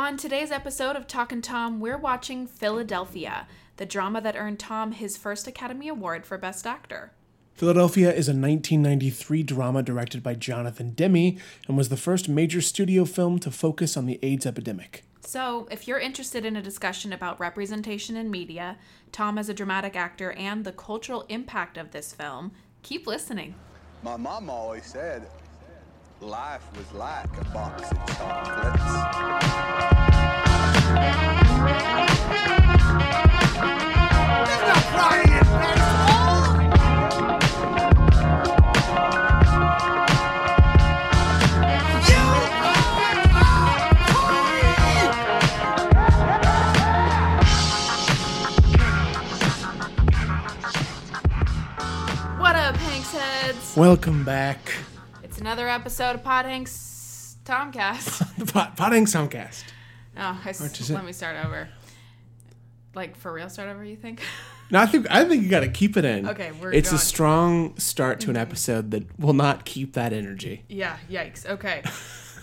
On today's episode of Talkin' Tom, we're watching Philadelphia, the drama that earned Tom his first Academy Award for Best Actor. Philadelphia is a 1993 drama directed by Jonathan Demme and was the first major studio film to focus on the AIDS epidemic. So, if you're interested in a discussion about representation in media, Tom as a dramatic actor, and the cultural impact of this film, keep listening. My mom always said life was like a box of chocolates. What up, Hanks heads? Welcome back. It's another episode of Pod Hanks Tomcast. The Pot, Potting Soundcast. Oh, I s- Which is it? let me start over. Like for real, start over? You think? No, I think I think you got to keep it in. Okay, we're It's going. a strong start to an episode that will not keep that energy. Yeah, yikes. Okay.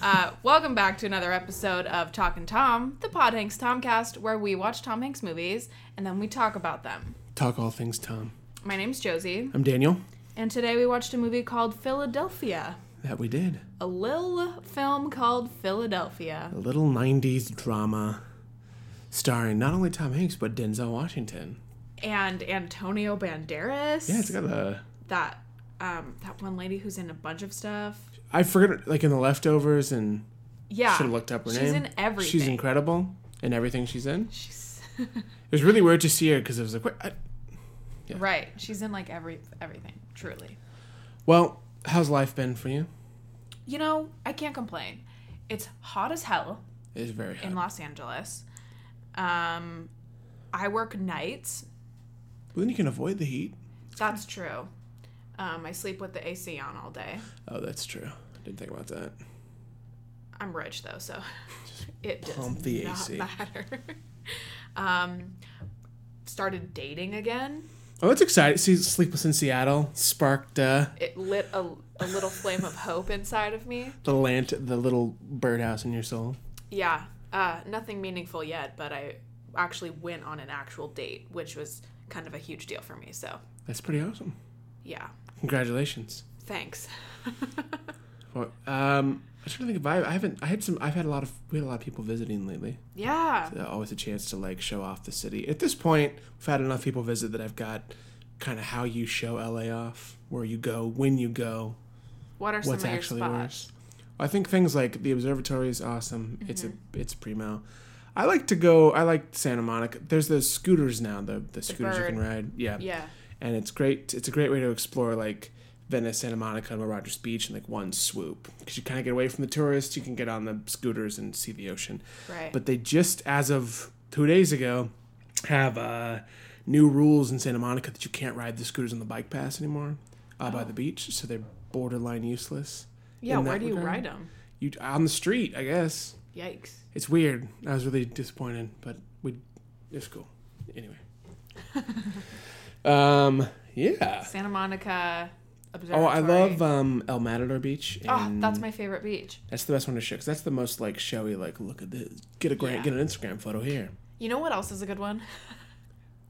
Uh, welcome back to another episode of Talkin' Tom, the Pod Hanks Tomcast, where we watch Tom Hanks movies and then we talk about them. Talk all things Tom. My name's Josie, I'm Daniel. and today we watched a movie called Philadelphia. That we did. A little film called Philadelphia. A little 90s drama starring not only Tom Hanks but Denzel Washington. And Antonio Banderas. Yeah, it's got a that um that one lady who's in a bunch of stuff. I forget like in the leftovers and Yeah. should have looked up her she's name. in everything. She's incredible in everything she's in. She's It was really weird to see her because it was like, I, right. She's in like every everything, truly. well, how's life been for you? You know, I can't complain. It's hot as hell It is very hot. in. Los Angeles. Um I work nights. But then you can avoid the heat. That's true. Um, I sleep with the AC on all day. Oh, that's true. I didn't think about that. I'm rich though, so it does pump the not AC. matter. um, started dating again. Oh, it's exciting. See, Sleepless in Seattle sparked uh, It lit a, a little flame of hope inside of me. the lant, the little birdhouse in your soul. Yeah, uh, nothing meaningful yet, but I actually went on an actual date, which was kind of a huge deal for me. So, That's pretty awesome. yeah, Congratulations. thanks. Well, um, I'm trying to think if I, I haven't. I had some. I've had a lot of. We had a lot of people visiting lately. yeah, Uh, always a chance to like show off the city. At this point, we've had enough people visit that I've got kind of how you show LA off, where you go, when you go, what are some what's of your actually spots? I think things like the observatory is awesome. It's a Mm-hmm. it's primo. I like to go. I like Santa Monica. There's those scooters now. The the scooters you can ride. Yeah. Yeah, and it's great. It's a great way to explore like Venice, Santa Monica, and Rogers Beach in like one swoop because you kind of get away from the tourists. You can get on the scooters and see the ocean. right. But they just, as of two days ago, have uh, new rules in Santa Monica that you can't ride the scooters on the bike pass anymore uh, by the beach. So they're borderline useless. yeah, where do you regard. ride them? You on the street, I guess. Yikes. It's weird. I was really disappointed, but we it's cool. Anyway. um. Yeah. Santa Monica Oh, I love um, El Matador Beach. Oh, that's my favorite beach. That's the best one to show because that's the most like showy. Like, look at this. Get a grand, Yeah. get an Instagram photo here. You know what else is a good one?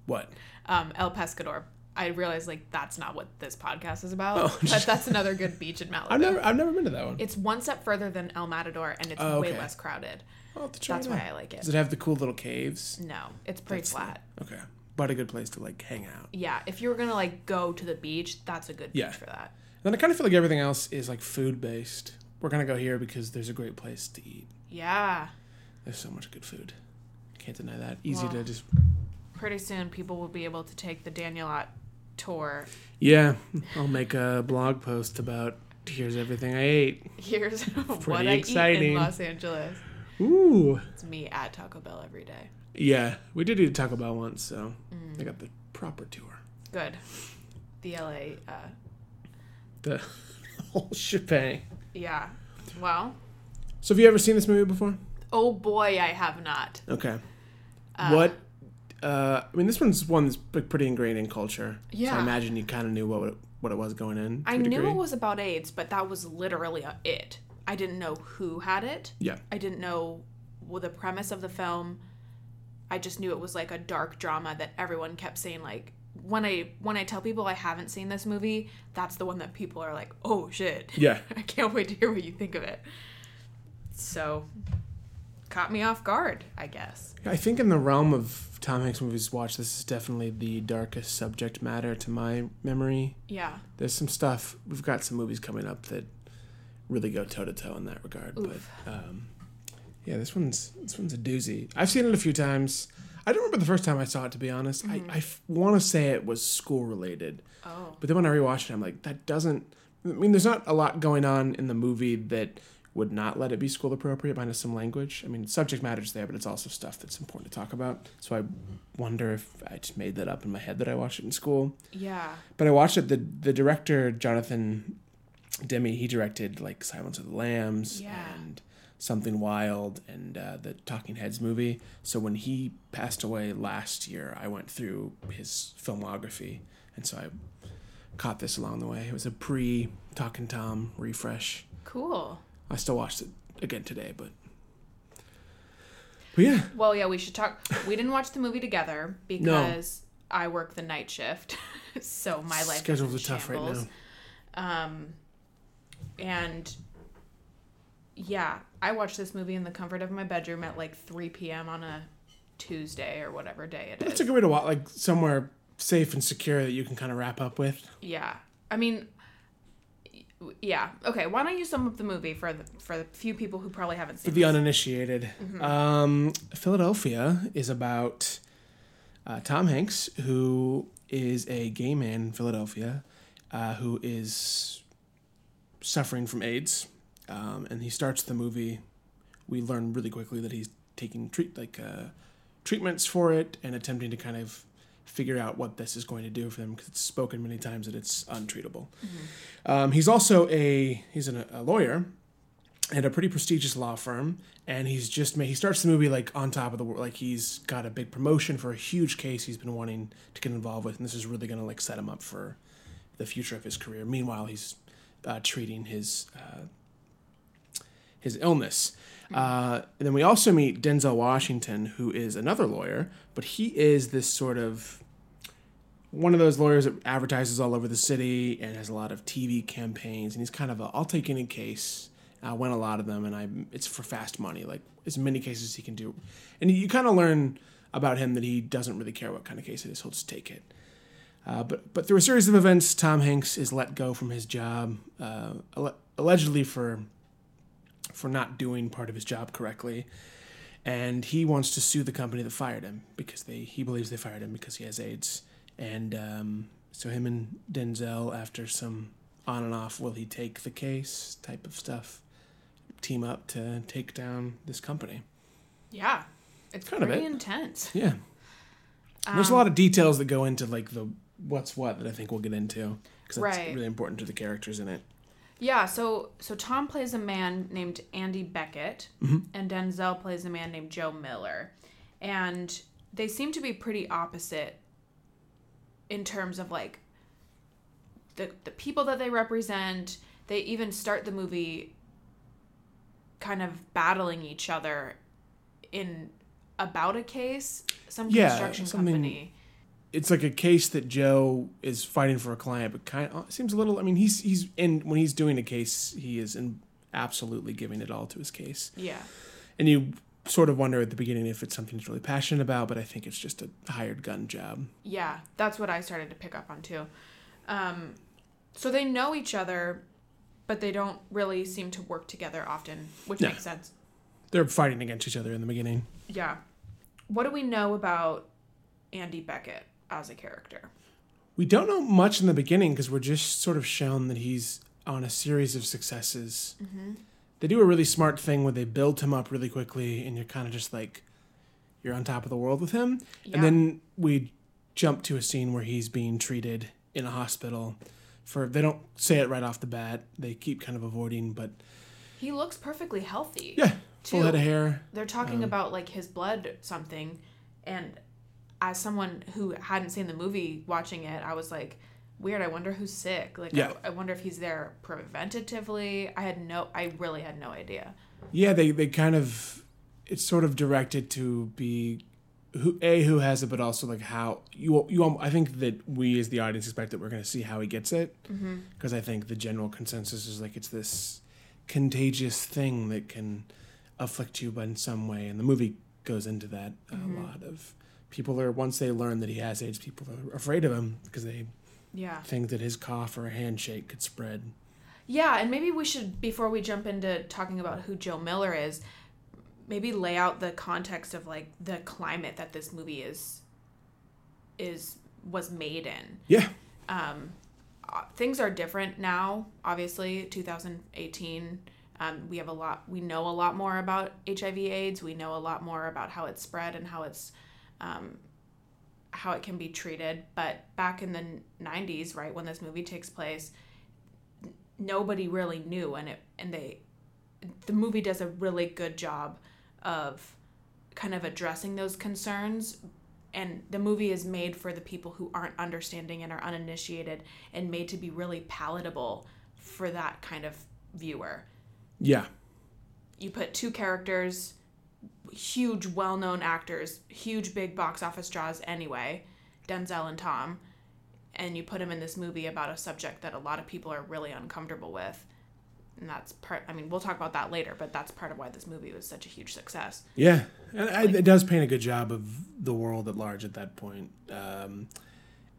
What? Um, El Pescador. I realize like that's not what this podcast is about, Oh. but that's another good beach in Malibu. I've never, I've never been to that one. It's one step further than El Matador, and it's Oh, way less crowded. I'll have to try That's why. I like it. Does it have the cool little caves? No, it's pretty That's flat. Okay, but a good place to like hang out. Yeah, if you were gonna like go to the beach, that's a good beach Yeah. for that. then I kind of feel like everything else is like food based. We're gonna go here because there's a great place to eat. Yeah. There's so much good food. Can't deny that. Easy Well. to just. Pretty soon, people will be able to take the Danielot tour. Yeah, I'll make a blog post about here's everything I ate. Here's what Pretty I eat exciting. in Los Angeles. Ooh. It's me at Taco Bell every day. Yeah, we did eat Taco Bell once, so Mm. I got the proper tour. Good. The LA. Uh, The whole shebang. yeah. Well. So have you ever seen this movie before? Oh boy, I have not. Okay. what? Uh, I mean, this one's one that's pretty ingrained in culture. So Yeah. I imagine you kind of knew what it, what it was going in. I knew degree. it was about AIDS, but that was literally it. I didn't know who had it. Yeah. I didn't know well, the premise of the film, I just knew it was like a dark drama that everyone kept saying like when I when I tell people I haven't seen this movie, that's the one that people are like, "Oh shit." Yeah. I can't wait to hear what you think of it. So caught me off guard, I guess. I think in the realm of Tom Hanks movies watched, this is definitely the darkest subject matter to my memory. Yeah. There's some stuff. We've got some movies coming up that really go toe to toe in that regard. Oof. But um, yeah, this one's this one's a doozy. I've seen it a few times. I don't remember the first time I saw it. To be honest, I, mm-hmm. I want to say it was school related. Oh. But then when I rewatched it, I'm like, that doesn't. I mean, there's not a lot going on in the movie that would not let it be school appropriate minus some language. I mean, subject matter's there, but it's also stuff that's important to talk about. So I wonder if I just made that up in my head that I watched it in school. Yeah. But I watched it. The the director Jonathan Demme he directed like Silence of the Lambs Yeah. and Something Wild and uh, the Talking Heads movie. So when he passed away last year, I went through his filmography, and so I caught this along the way. It was a pre Talking Tom refresh. Cool. I still watched it again today, but but yeah, Well, yeah, we should talk. We didn't watch the movie together because I work the night shift, so my life schedules are tough right now. Um, and yeah, I watched this movie in the comfort of my bedroom at like 3 p.m. on a Tuesday or whatever day It's is. a good way to watch, like somewhere safe and secure that you can kind of wrap up with. Yeah, I mean, yeah. Okay, why don't you sum up the movie for the for the few people who probably haven't For seen the this? uninitiated, um, Philadelphia is about uh, Tom Hanks, who is a gay man in Philadelphia, uh, who is suffering from AIDS, um, and he starts the movie. We learn really quickly that he's taking treat like uh, treatments for it and attempting to kind of figure out what this is going to do for him because it's spoken many times that it's untreatable. Um, he's also a he's an, a lawyer at a pretty prestigious law firm and he's just made he starts the movie like on top of the world like he's got a big promotion for a huge case he's been wanting to get involved with and this is really going to like set him up for the future of his career meanwhile he's uh, treating his uh, his illness uh, and then we also meet denzel washington who is another lawyer but he is this sort of one of those lawyers that advertises all over the city and has a lot of TV campaigns, and he's kind of a I'll take any case. I win a lot of them, and I it's for fast money, like as many cases he can do. And you kind of learn about him that he doesn't really care what kind of case it is; he'll just take it. Uh, but but through a series of events, Tom Hanks is let go from his job, uh, allegedly for for not doing part of his job correctly, and he wants to sue the company that fired him because they he believes they fired him because he has AIDS, and um, so him and Denzel, after some on and off, will he take the case type of stuff, team up to take down this company. Yeah, it's Kind of it. intense. Yeah, there's a lot of details that go into like the what's what that I think we'll get into because that's Right. really important to the characters in it. Yeah, so so Tom plays a man named Andy Beckett, Mm-hmm. and Denzel plays a man named Joe Miller, and they seem to be pretty opposite in terms of like the the people that they represent. They even start the movie kind of battling each other in about a case, some Yeah, construction company. It's like a case that Joe is fighting for a client, but kind of seems a little. I mean, he's he's in when he's doing a case, he is in absolutely giving it all to his case, Yeah. and you sort of wonder at the beginning if it's something he's really passionate about, but I think it's just a hired gun job. Yeah, that's what I started to pick up on too. Um, so they know each other, but they don't really seem to work together often, which No. makes sense. They're fighting against each other in the beginning. Yeah. What do we know about Andy Beckett as a character? We don't know much in the beginning because we're just sort of shown that he's on a series of successes. Mm-hmm. They do a really smart thing where they build him up really quickly, and you're kind of just like, you're on top of the world with him. Yeah. And then we jump to a scene where he's being treated in a hospital. For they don't say it right off the bat. They keep kind of avoiding, but He looks perfectly healthy. yeah, full Too. head of hair. They're talking um, about like his blood something, and as someone who hadn't seen the movie watching it, I was like, weird. I wonder who's sick. Like, Yeah. I, I wonder if he's there preventatively. I had no. I really had no idea. Yeah, they they kind of it's sort of directed to be who a who has it, but also like how you you. Um, I think that we as the audience expect that we're going to see how he gets it mm-hmm. because I think the general consensus is like it's this contagious thing that can afflict you in some way, and the movie goes into that a mm-hmm. lot of people are once they learn that he has AIDS, people are afraid of him because they Yeah. think that his cough or a handshake could spread. Yeah, and maybe we should before we jump into talking about who Joe Miller is, maybe lay out the context of like the climate that this movie is is was made in. Yeah, Um uh, things are different now, obviously, 2018. Um, we have a lot we know a lot more about HIV AIDS. We know a lot more about how it's spread and how it's um, how it can be treated. But back in the 90s, right, when this movie takes place, nobody really knew and it and they the movie does a really good job of kind of addressing those concerns. And the movie is made for the people who aren't understanding and are uninitiated and made to be really palatable for that kind of viewer. Yeah, you put two characters huge well-known actors huge big box office draws anyway denzel and tom and you put them in this movie about a subject that a lot of people are really uncomfortable with and that's part i mean we'll talk about that later but that's part of why this movie was such a huge success yeah. And I, it does paint a good job of the world at large at that point, um,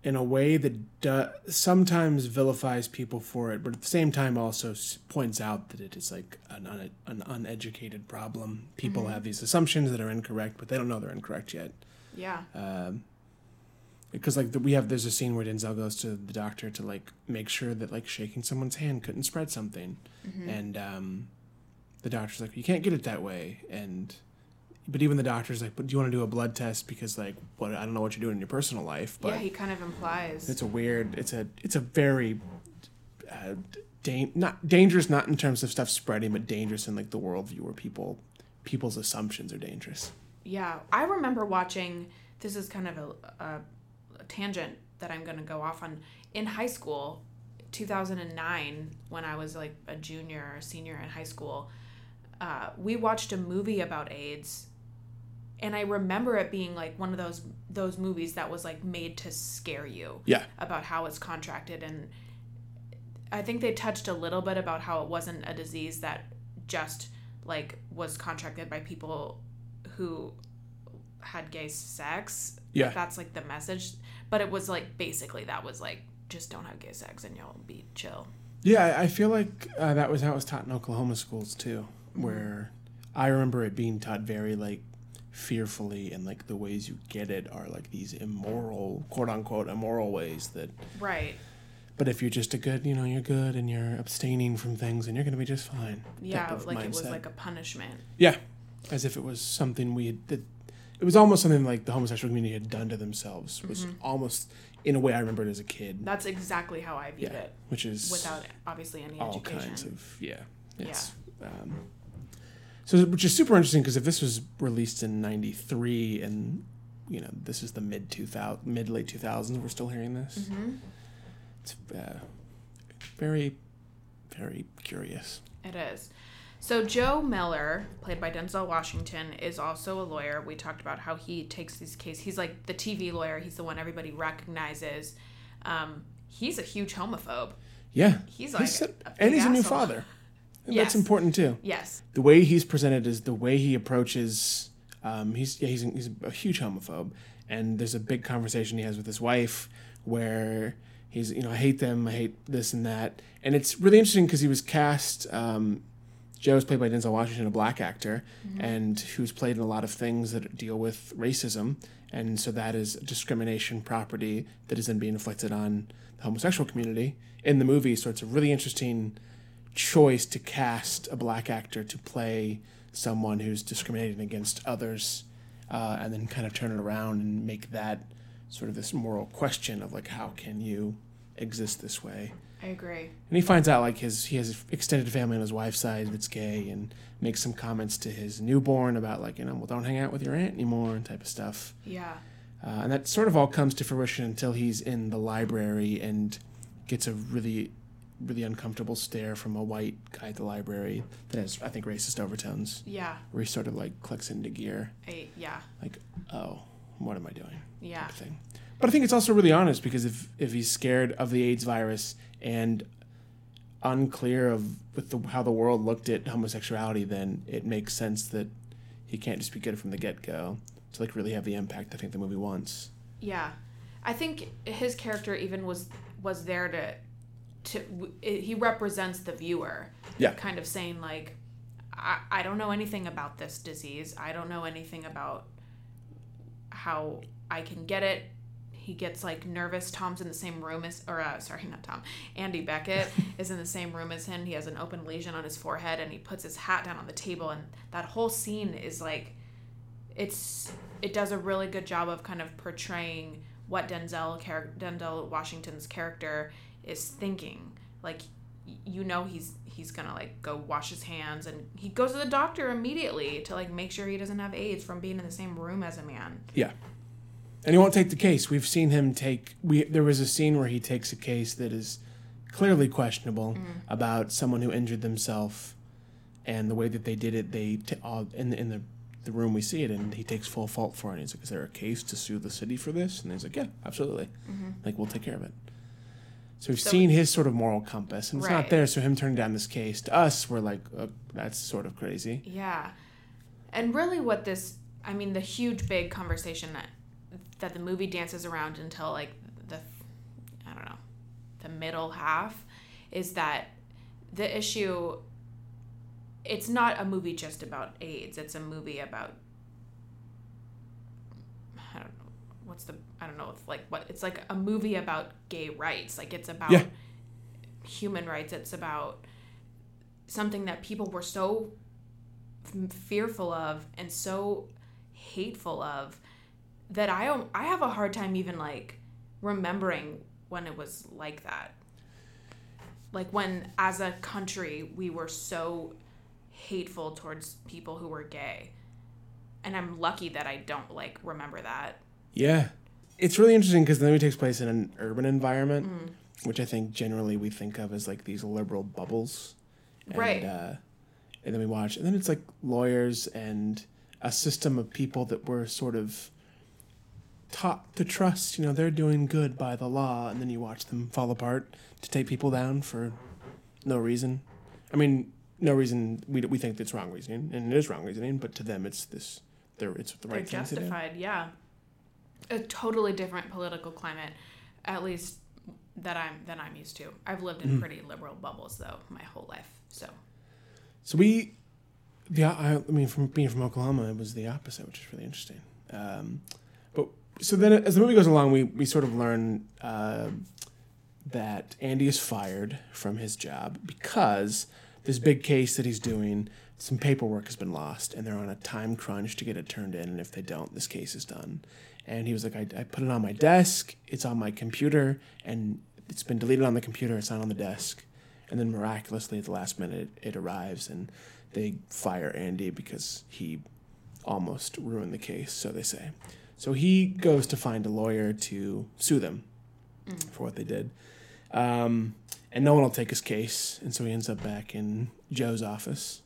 in a way that do, sometimes vilifies people for it, but at the same time also points out that it is like an un, an uneducated problem. People have these assumptions that are incorrect, but they don't know they're incorrect yet. yeah. Um, because like the, we have there's a scene where Denzel goes to the doctor to like make sure that like shaking someone's hand couldn't spread something, and um, the doctor's like you can't get it that way, and but even the doctor's like, but do you want to do a blood test because like what I don't know what you're doing in your personal life, but yeah he kind of implies it's a weird it's a it's a very uh, da- not dangerous not in terms of stuff spreading, but dangerous in like the worldview where people people's assumptions are dangerous. Yeah, I remember watching. This is kind of a, a, a tangent that I'm going to go off on. In high school, 2009, when I was like a junior or senior in high school, uh, we watched a movie about AIDS, and I remember it being like one of those those movies that was like made to scare you Yeah. about how it's contracted and I think they touched a little bit about how it wasn't a disease that just like was contracted by people who had gay sex. Yeah. That's like the message. But it was like basically that was like just don't have gay sex and you'll be chill. Yeah, I- I feel like uh, that was how it was taught in Oklahoma schools too, where I remember it being taught very like fearfully, and like the ways you get it are like these immoral, quote unquote, immoral ways that. Right. But if you're just a good, you know, you're good and you're abstaining from things, and you're gonna be just fine. Yeah, like it was like a punishment. yeah, as if it was something we had. That, it was almost something like the homosexual community had done to themselves. Was Mm-hmm. almost in a way I remember it as a kid. That's exactly how I viewed yeah, it which is without obviously any all education. kinds of yeah. It's, Um, so which is super interesting because if this was released in '93 and you know this is the mid 2000 mid late 2000s we're still hearing this. Mm-hmm. It's uh, very very curious. It is. So Joe Miller, played by Denzel Washington, is also a lawyer. We talked about how he takes these cases. He's like the TV lawyer. He's the one everybody recognizes. Um, he's a huge homophobe. Yeah, He's like a- a and he's a new father. Yes. That's important too. Yes. the way he's presented is the way he approaches. Um, he's yeah, he's he's a huge homophobe, and there's a big conversation he has with his wife where he's you know I hate them, I hate this and that, and it's really interesting because he was cast. Um, Joe was played by Denzel Washington, a black actor, and who's played in a lot of things that deal with racism, and so that is discrimination property that is then being inflicted on the homosexual community in the movie. So it's a really interesting choice to cast a black actor to play someone who's discriminating against others uh, and then kind of turn it around and make that sort of this moral question of like how can you exist this way I agree. and he finds out like his he has extended family on his wife's side that's gay and makes some comments to his newborn about like you know well don't hang out with your aunt anymore and type of stuff Yeah. uh, and that sort of all comes to fruition until he's in the library and gets a really really uncomfortable stare from a white guy at the library that has, I think, racist overtones. Yeah. Where he sort of like clicks into gear, I, yeah. like, oh, what am I doing? Yeah. type of thing. But I think it's also really honest because if if he's scared of the AIDS virus and unclear of with the, how the world looked at homosexuality, then it makes sense that he can't just be good from the get go to like really have the impact I think the movie wants. Yeah, I think his character even was was there to to w- he represents the viewer. Yeah. kind of saying like, I I don't know anything about this disease. I don't know anything about how I can get it. He gets like nervous. Tom's in the same room as, or uh, sorry, not Tom. Andy Beckett is in the same room as him. He has an open lesion on his forehead, and he puts his hat down on the table. And that whole scene is like, it's it does a really good job of kind of portraying what Denzel Denzel Washington's character is thinking. Like, you know, he's he's gonna like go wash his hands, and he goes to the doctor immediately to like make sure he doesn't have AIDS from being in the same room as a man. Yeah. And he won't take the case. We've seen him take we there was a scene where he takes a case that is clearly questionable mm. about someone who injured themselves and the way that they did it they t- all in the, in the the room we see it and he takes full fault for it and he's like is there a case to sue the city for this and he's like yeah absolutely mm-hmm. like we'll take care of it so we've So- seen his sort of moral compass and it's not there so him turning down this case to us we're like uh, that's sort of crazy Yeah. And really what this I mean the huge big conversation that that the movie dances around until like the I don't know, the middle half is that the issue it's not a movie just about AIDS. It's a movie about I don't know what's the I don't know if like what it's like a movie about gay rights. Like it's about Yeah. human rights. It's about something that people were so fearful of and so hateful of that I don't I have a hard time even like remembering when it was like that. Like when as a country we were so hateful towards people who were gay. And I'm lucky that I don't like remember that. Yeah. It's really interesting because the movie takes place in an urban environment, Mm. which I think generally we think of as like these liberal bubbles. And, Right. Uh, and then we watch, and then it's like lawyers and a system of people that were sort of taught to trust. You know, they're doing good by the law, and then you watch them fall apart to take people down for no reason. I mean, no reason. We we think it's wrong reasoning, and it is wrong reasoning, but to them, it's this. They're it's the right They're thing to do. justified, yeah. A totally different political climate, at least that I'm that I'm used to. I've lived in pretty liberal bubbles though my whole life. So So we, the I, I mean, from being from Oklahoma, it was the opposite, which is really interesting. Um, but so then, as the movie goes along, we we sort of learn uh, that Andy is fired from his job because this big case that he's doing, some paperwork has been lost, and they're on a time crunch to get it turned in, and if they don't, this case is done. And he was like, I, I put it on my desk, it's on my computer, and it's been deleted on the computer, it's not on the desk. And then miraculously, at the last minute, it, it arrives, and they fire Andy because he almost ruined the case, so they say. So he goes to find a lawyer to sue them for what they did. Um, and no one will take his case, and so he ends up back in Joe's office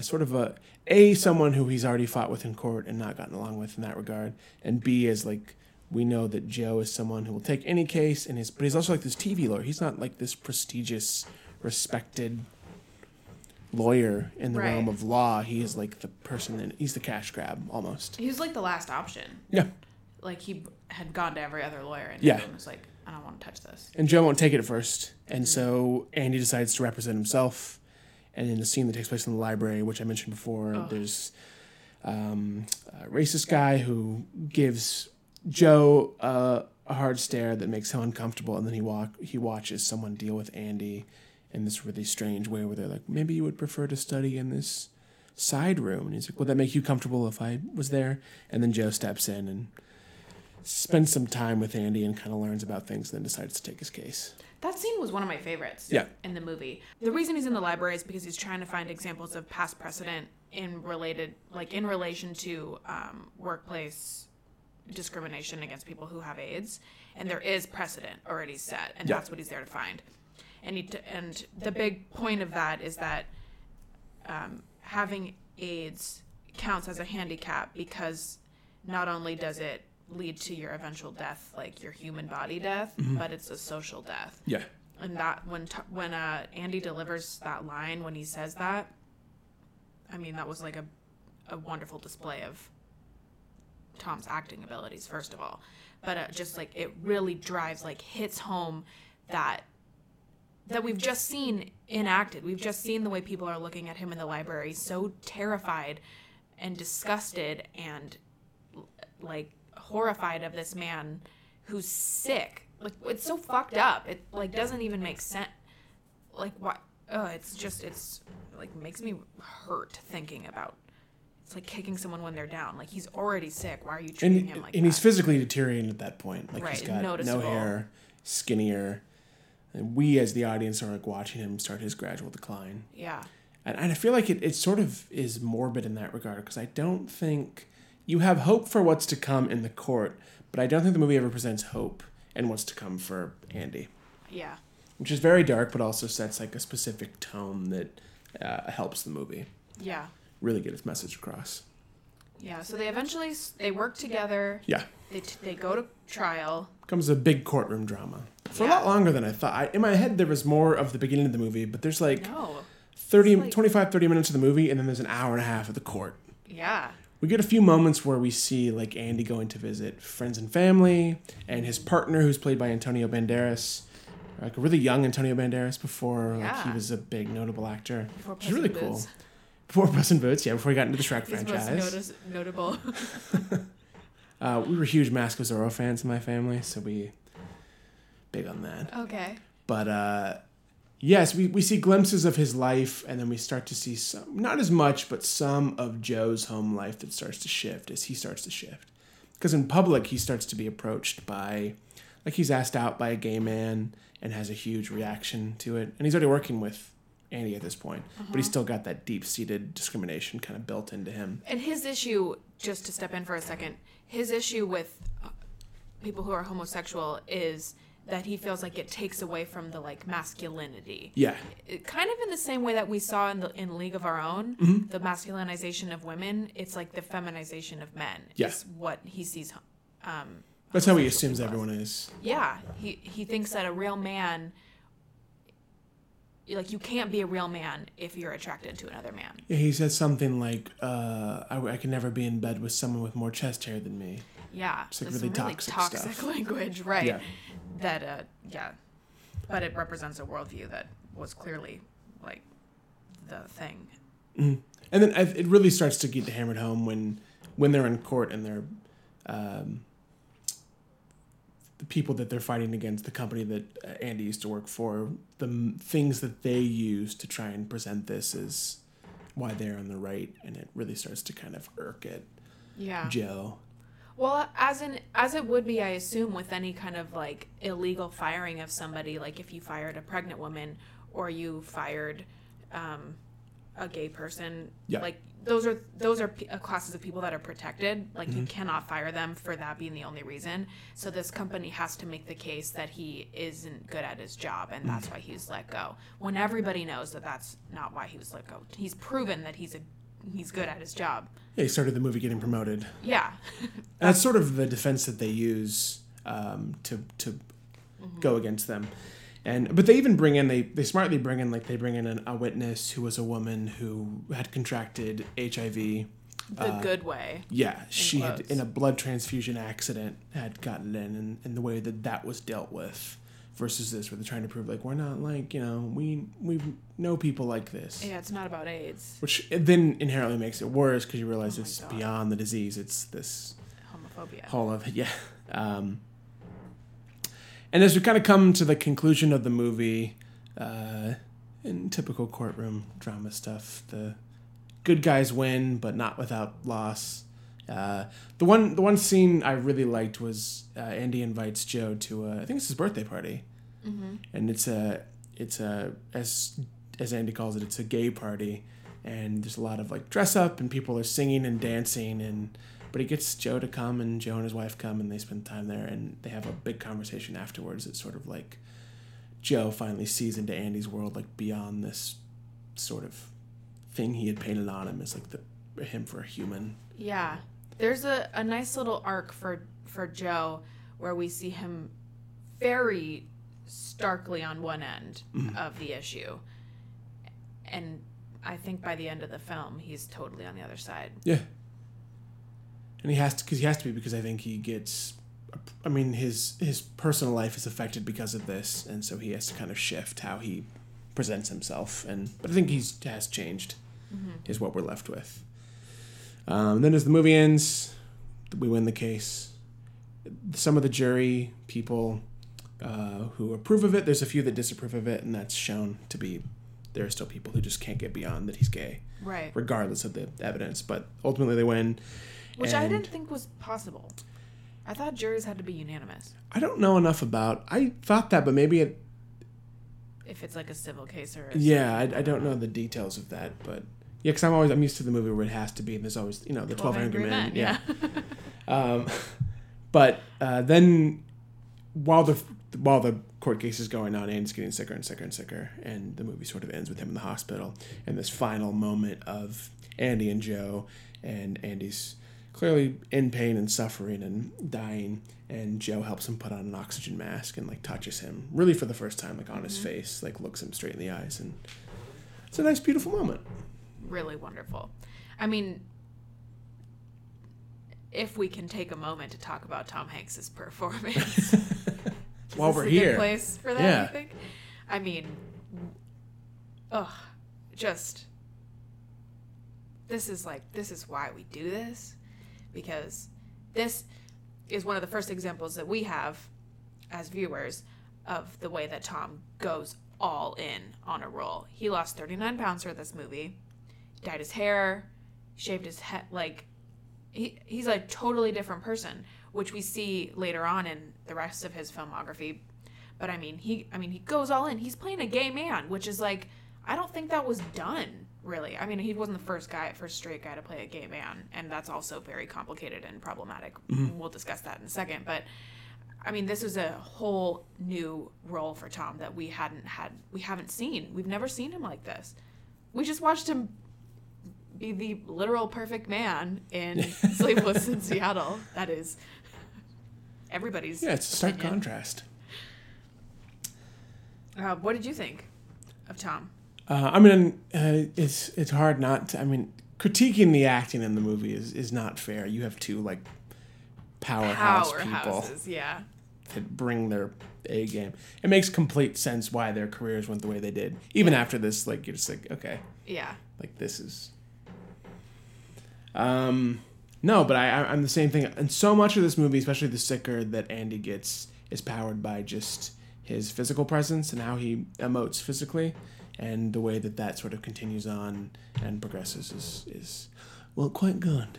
as sort of a a someone who he's already fought with in court and not gotten along with in that regard, and b as like we know that Joe is someone who will take any case, and his but he's also like this TV lawyer. He's not like this prestigious, respected lawyer in the Right. realm of law. He is like the person that he's the cash grab almost. he was like the last option. Yeah. Like he had gone to every other lawyer and Yeah. was like, I don't want to touch this. And Joe won't take it at first. And mm-hmm. so Andy decides to represent himself. And in the scene that takes place in the library, which I mentioned before, there's um, a racist guy who gives Joe uh, a hard stare that makes him uncomfortable. And then he walk he watches someone deal with Andy in this really strange way where they're like, maybe you would prefer to study in this side room. And he's like, would that make you comfortable if I was there? And then Joe steps in and spends some time with Andy and kind of learns about things, then decides to take his case. That scene was one of my favorites Yeah. in the movie. The reason he's in the library is because he's trying to find examples of past precedent in related, like in relation to um, workplace discrimination against people who have AIDS, and there is precedent already set, and Yeah. that's what he's there to find. and he t- and the big point of that is that um, having AIDS counts as a handicap because not only does it lead to your eventual death, like your human body death, but it's a social death. Yeah. And that when when uh, Andy delivers that line when he says that, I mean that was like a a wonderful display of Tom's acting abilities first of all, but uh, just like it really drives like hits home that that we've just seen enacted. We've just seen the way people are looking at him in the library, so terrified and disgusted and like horrified of this man who's sick. Like it's so fucked up. It like doesn't even make sense. Like what? Oh, it's just it's like makes me hurt thinking about. It's like kicking someone when they're down. Like he's already sick. Why are you treating And, him like and that? he's physically deteriorating at that point. Like he's got noticeable. no hair, skinnier. And we as the audience are like watching him start his gradual decline. yeah. And, and I feel like it, it sort of is morbid in that regard because I don't think you have hope for what's to come in the court, but I don't think the movie ever presents hope and what's to come for Andy, Yeah. which is very dark, but also sets like a specific tone that uh, helps the movie Yeah. really get its message across. Yeah. So they eventually they work together. Yeah, They t- they go to trial. Comes a big courtroom drama for a lot longer than I thought. I, in my head, there was more of the beginning of the movie, but there's like No. 30, like- 25, 30 minutes of the movie, and then there's an hour and a half of the court. Yeah. We get a few moments where we see like Andy going to visit friends and family, and his partner, who's played by Antonio Banderas, like a really young Antonio Banderas before like he was a big notable actor, Before which is really cool. Boots. Before Puss in Boots, yeah, before he got into the Shrek He's most franchise. notice- notable. Uh, we were huge Mask of Zorro fans in my family, so we big on that. okay. But uh, yes, we, we see glimpses of his life, and then we start to see some, not as much, but some of Joe's home life that starts to shift as he starts to shift. Because in public, he starts to be approached by, like, he's asked out by a gay man and has a huge reaction to it. And he's already working with Andy at this point, but he's still got that deep seated discrimination kind of built into him. And his issue, just to step in for a second, his issue with uh, people who are homosexual is that he feels like it takes away from the like masculinity. Yeah. It- kind of in the same way that we saw in the in League of Our Own, Mm-hmm. the masculinization of women. It's like the feminization of men. Yeah. What he sees. Um, That's how he assumes everyone is. Yeah, he he thinks that a real man. Like you can't be a real man if you're attracted to another man. Yeah, he says something like, uh, I, I can never be in bed with someone with more chest hair than me. Yeah, It's, like, there's really toxic toxic stuff. language, right? Yeah. That uh, yeah, but it represents a worldview that was clearly like the thing. And then it really starts to get hammered home when when they're in court and they're um, the people that they're fighting against, the company that uh, Andy used to work for, the m- things that they use to try and present this as why they're on the right, and it really starts to kind of irk it. Yeah. Joe. Well, as in as it would be, I assume with any kind of like illegal firing of somebody, like if you fired a pregnant woman or you fired um, a gay person, Yeah. like those are those are p- uh, classes of people that are protected. Like Mm-hmm. you cannot fire them for that being the only reason. So this company has to make the case that he isn't good at his job, and that's Mm. why he's let go. When everybody knows that that's not why he was let go. He's proven that he's a he's good at his job. Yeah, he started the movie getting promoted. Yeah. That's sort of the defense that they use um, to to go against them. And but they even bring in they they smartly bring in like they bring in an, a witness who was a woman who had contracted HIV. the Uh, good way. Yeah, she had in a blood transfusion accident had gotten in, and, and the way that that was dealt with versus this, where they're trying to prove like we're not like you know we we know people like this, Yeah, it's not about AIDS. which then inherently makes it worse because you realize Oh it's God. beyond the disease. It's this Homophobia. whole of yeah. Um, and as we kind of come to the conclusion of the movie, uh, in typical courtroom drama stuff, the good guys win, but not without loss. Uh, the one the one scene I really liked was uh, Andy invites Joe to a, I think it's his birthday party, and it's a it's a as as Andy calls it, it's a gay party, and there's a lot of like dress up and people are singing and dancing and but he gets Joe to come and Joe and his wife come and they spend time there and they have a big conversation afterwards It's sort of like Joe finally sees into Andy's world, like beyond this sort of thing he had painted on him as like the him for a human. Yeah. There's a, a nice little arc for for Joe where we see him very starkly on one end mm-hmm. of the issue. And I think by the end of the film he's totally on the other side. Yeah. And he has to, because he has to be, because I think he gets, I mean, his his personal life is affected because of this, and so he has to kind of shift how he presents himself. And but I think he's has changed, mm-hmm. is what we're left with. Um, then as the movie ends, we win the case. Some of the jury people uh, who approve of it, there's a few that disapprove of it, and that's shown to be there are still people who just can't get beyond that he's gay Right. regardless of the evidence. But ultimately, they win. Which I didn't think was possible. I thought juries had to be unanimous I don't know enough about. I thought that, but maybe it. if it's like a civil case or a Yeah, I, I don't know the details of that, but yeah, because I'm always I'm used to the movie where it has to be, and there's always you know the Twelve Angry Men. Yeah. um, but uh, then while the while the court case is going on, Andy's getting sicker and sicker and sicker, and the movie sort of ends with him in the hospital, and this final moment of Andy and Joe, and Andy's clearly in pain and suffering and dying, and Joe helps him put on an oxygen mask and like touches him, really for the first time, like on his face, like looks him straight in the eyes, and it's a nice, beautiful moment. Really wonderful. I mean, if we can take a moment to talk about Tom Hanks's performance, While we're here. place for that. Yeah. I think. I mean, ugh, just this is like this is why we do this because this is one of the first examples that we have as viewers of the way that Tom goes all in on a role. He lost 39 pounds for this movie, dyed his hair, shaved his head, like he, he's a totally different person, which we see later on in the rest of his filmography. But I mean, he I mean, he goes all in. He's playing a gay man, which is like I don't think that was done really. I mean, he wasn't the first guy, first straight guy to play a gay man, and that's also very complicated and problematic. Mm-hmm. We'll discuss that in a second, but I mean, this is a whole new role for Tom that we hadn't had, we haven't seen. We've never seen him like this. We just watched him the literal perfect man in Sleepless in Seattle. That is everybody's. Yeah, it's a stark opinion. contrast. Uh, what did you think of Tom? Uh, I mean, uh, it's it's hard not to. I mean, critiquing the acting in the movie is, is not fair. You have two like powerhouse people yeah. that bring their A game. It makes complete sense why their careers went the way they did. Even after this, like you're just like, okay, Yeah. like this is. Um, no, but I I- I'm the same thing. And so much of this movie, especially the sicker that Andy gets, is powered by just his physical presence and how he emotes physically, and the way that that sort of continues on and progresses is is well quite good.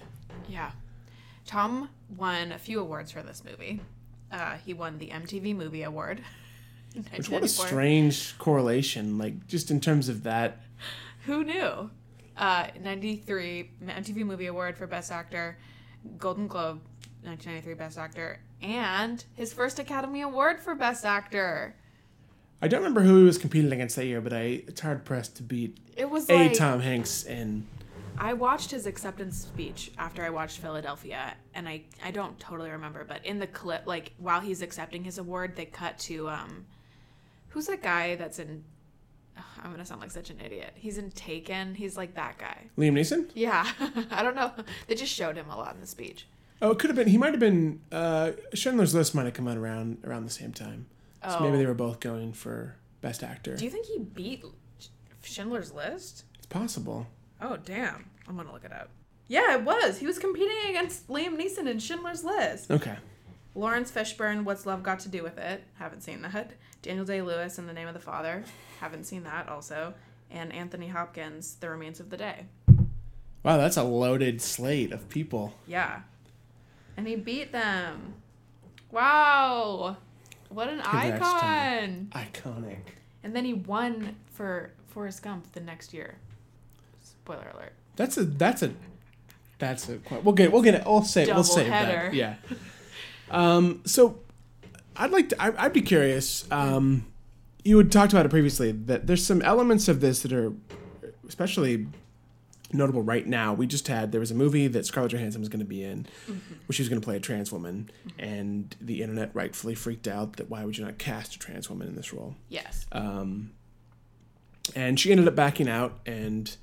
Yeah. Tom won a few awards for this movie. Uh, he won the MTV Movie Award. Which what a strange correlation, like just in terms of that. Who knew? Uh, 93 MTV Movie Award for Best Actor, Golden Globe 1993 Best Actor, and his first Academy Award for Best Actor. I don't remember who he was competing against that year, but I it's hard pressed to beat It was a like Tom Hanks in I watched his acceptance speech after I watched Philadelphia, and I I don't totally remember, but in the clip, like while he's accepting his award, they cut to um, who's that guy that's in? I'm gonna sound like such an idiot. He's in Taken. He's like that guy. Liam Neeson. Yeah, I don't know. They just showed him a lot in the speech. Oh, it could have been. He might have been. Uh, Schindler's List might have come out around around the same time. So maybe Oh. they were both going for best actor. Do you think he beat Schindler's List? it's possible. Oh damn! I'm gonna look it up. Yeah, it was. He was competing against Liam Neeson in Schindler's List. Okay. Laurence Fishburne, What's Love Got to Do with It? Haven't seen that. Daniel Day Lewis, In the Name of the Father. Haven't seen that also. And Anthony Hopkins, The Remains of the Day. Wow, that's a loaded slate of people. Yeah. And he beat them. Wow. What an Congrats, icon. Iconic. And then he won for Forrest Gump the next year. Spoiler alert. That's a. That's a. That's a. We'll get. We'll get it. We'll save. We'll save Doubleheader. that. Yeah. Um. So, I'd like to. I, I'd be curious. Um. you had talked about it previously that there's some elements of this that are especially notable right now. We just had there was a movie that Scarlett Johansson was going to be in, where she was going to play a trans woman, and the internet rightfully freaked out that why would you not cast a trans woman in this role? Yes. Um, and she ended up backing out, and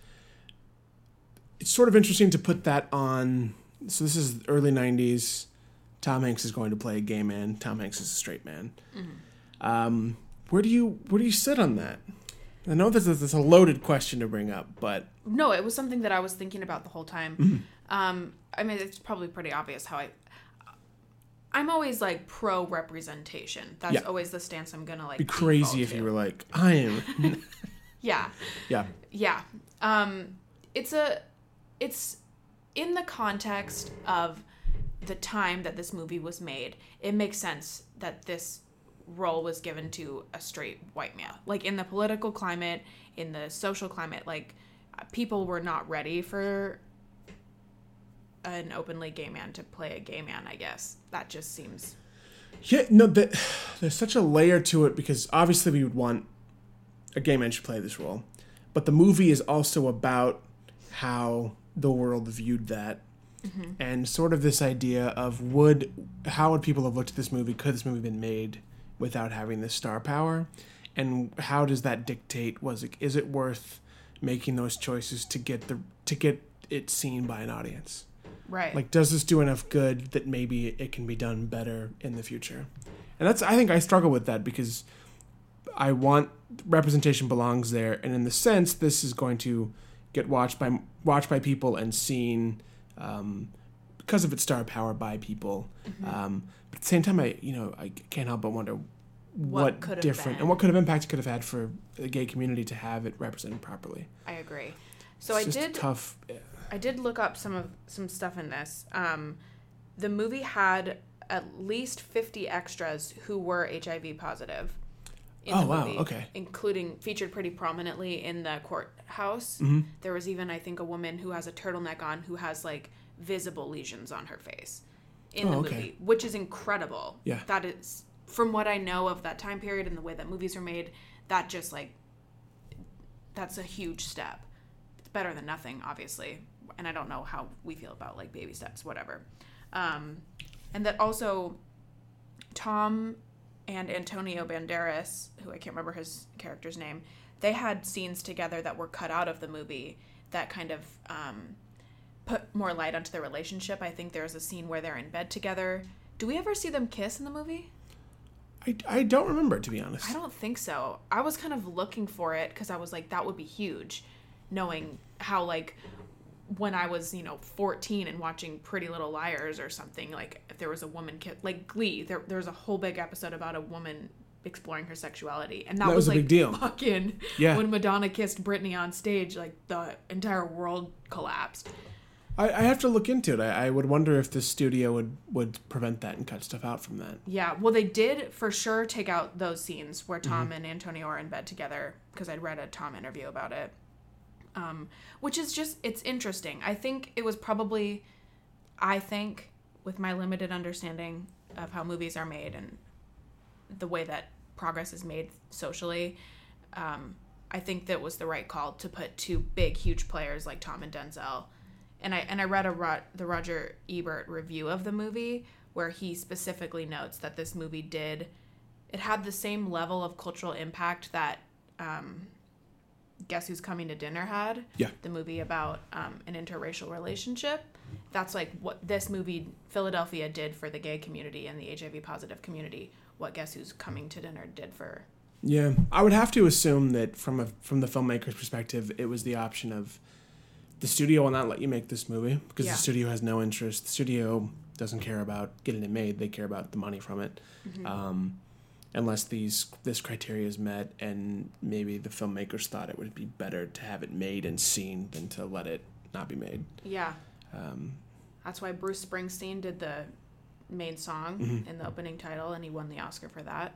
it's sort of interesting to put that on. So this is early '90s. Tom Hanks is going to play a gay man. Tom Hanks is a straight man. Um, where do you where do you sit on that? I know this is, this is a loaded question to bring up, but no, it was something that I was thinking about the whole time. Mm-hmm. Um, I mean, it's probably pretty obvious how I. I'm always like pro representation. That's Yeah. always the stance I'm gonna like. be crazy if to. you were like, I am. Yeah, yeah, yeah. Um, it's a, it's in the context of the time that this movie was made. It makes sense that this role was given to a straight white male. Like in the political climate, in the social climate, like people were not ready for an openly gay man to play a gay man. I guess that just seems yeah. No, there's such a layer to it because obviously we would want a gay man should play this role, but the movie is also about how the world viewed that Mm-hmm. and sort of this idea of would how would people have looked at this movie? Could this movie been made without having this star power? And how does that dictate was it is it worth making those choices to get the to get it seen by an audience? Right. like does this do enough good that maybe it can be done better in the future? And that's i think i struggle with that because i want representation belongs there. And in the sense this is going to get watched by watched by people and seen um, because of its star power by people um, but at the same time i you know i can't help but wonder what, could different been. and what could have impact it could have had for the gay community to have it represented properly I agree. So it's I did. tough I did look up some of some stuff in this. Um, the movie had at least fifty extras who were HIV positive. In Oh, the wow, movie, okay. Including featured pretty prominently in the courthouse. Mm-hmm. There was even I think a woman who has a turtleneck on who has like visible lesions on her face in Oh, the okay. movie, which is incredible. Yeah. That is from what I know of that time period and the way that movies are made. That just like that's a huge step. It's better than nothing, obviously. And I don't know how we feel about like baby steps, whatever. Um, and that also Tom and Antonio Banderas, who I can't remember his character's name, they had scenes together that were cut out of the movie that kind of um, put more light onto their relationship. I think there's a scene where they're in bed together. Do we ever see them kiss in the movie? I, I don't remember to be honest I don't think so. I was kind of looking for it because I was like, that would be huge, knowing how like when I was you know 14 and watching Pretty Little Liars or something like if there was a woman ki- like Glee, there there was a whole big episode about a woman exploring her sexuality, and that, That was, was a like big deal. Fucking Yeah. when Madonna kissed Britney on stage, like the entire world collapsed. I, I have to look into it. I, I would wonder if the studio would, would prevent that and cut stuff out from that. Yeah, well, they did for sure take out those scenes where mm-hmm. Tom and Antonio are in bed together because I'd read a Tom interview about it. Um, which is just, it's interesting. I think it was probably, I think, with my limited understanding of how movies are made and the way that progress is made socially, um, I think that was the right call to put two big, huge players like Tom and Denzel. And I and I read a Ro- the Roger Ebert review of the movie where he specifically notes that this movie did it had the same level of cultural impact that um, Guess Who's Coming to Dinner had. Yeah. The movie about um, an interracial relationship. That's like what this movie Philadelphia did for the gay community and the HIV positive community. What Guess Who's Coming to Dinner did for Yeah, I would have to assume that from a from the filmmaker's perspective, it was the option of the studio will not let you make this movie because Yeah. the studio has no interest. The studio doesn't care about getting it made; they care about the money from it. Um, unless these this criteria is met, and maybe the filmmakers thought it would be better to have it made and seen than to let it not be made. Yeah. Um, That's why Bruce Springsteen did the main song Mm-hmm. in the opening title, and he won the Oscar for that.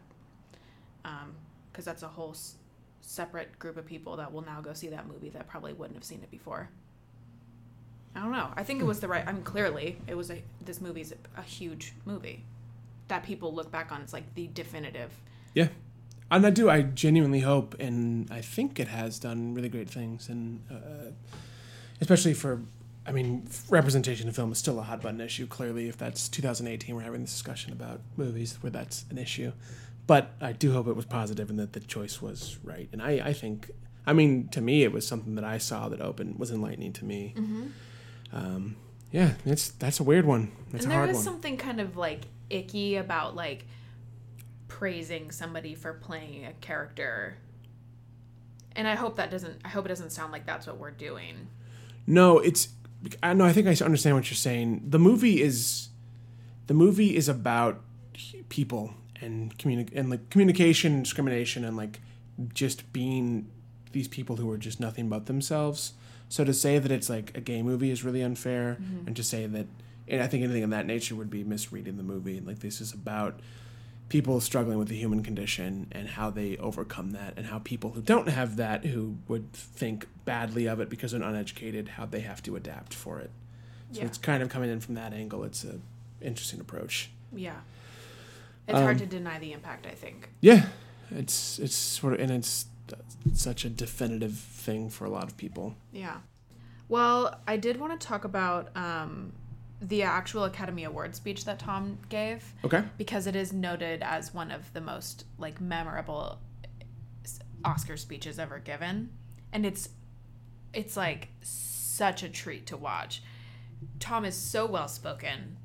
Because that's a whole s- separate group of people that will now go see that movie that probably wouldn't have seen it before. I don't know. I think it was the right. I mean, clearly, it was a. This movie's a huge movie that people look back on. It's like the definitive. yeah, and I do. I genuinely hope, and I think it has done really great things, and uh, especially for. I mean, representation in film is still a hot button issue. Clearly, if that's 2018, we're having this discussion about movies where that's an issue. But I do hope it was positive and that the choice was right. And I, I think, I mean, to me, it was something that I saw that opened was enlightening to me. Mm-hmm. Um, yeah, it's that's a weird one. That's and a there is something kind of like icky about like praising somebody for playing a character. And I hope that doesn't I hope it doesn't sound like that's what we're doing. No, it's. I know. I think I understand what you're saying. The movie is, the movie is about people and communi- and like communication, discrimination, and like just being these people who are just nothing but themselves. So to say that it's like a gay movie is really unfair, mm-hmm. and to say that, and I think anything of that nature would be misreading the movie. Like this is about people struggling with the human condition and how they overcome that and how people who don't have that who would think badly of it because they're uneducated how they have to adapt for it so Yeah. it's kind of coming in from that angle it's a interesting approach Yeah. It's hard Um, to deny the impact, I think. yeah it's it's sort of and it's such a definitive thing for a lot of people Yeah. Well, I did want to talk about um, the actual Academy Award speech that Tom gave okay because it is noted as one of the most like memorable Oscar speeches ever given, and it's it's like such a treat to watch. Tom is so well spoken,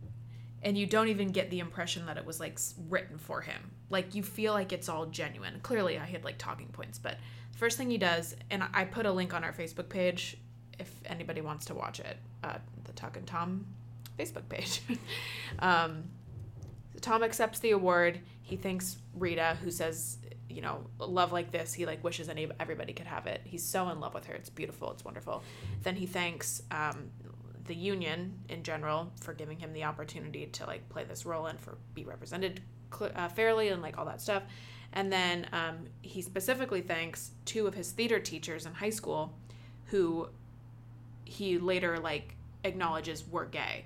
and you don't even get the impression that it was like written for him. Like you feel like it's all genuine. Clearly, I had like talking points, but first thing he does, and I put a link on our Facebook page if anybody wants to watch it, uh, the Talkin' Tom Facebook page. um, Tom accepts the award. He thanks Rita, who says, you know, love like this. He like wishes any everybody could have it. He's so in love with her. It's beautiful. It's wonderful. Then he thanks um, the union in general for giving him the opportunity to like play this role and for be represented cl- uh, fairly and like all that stuff. And then um, he specifically thanks two of his theater teachers in high school, who he later like acknowledges were gay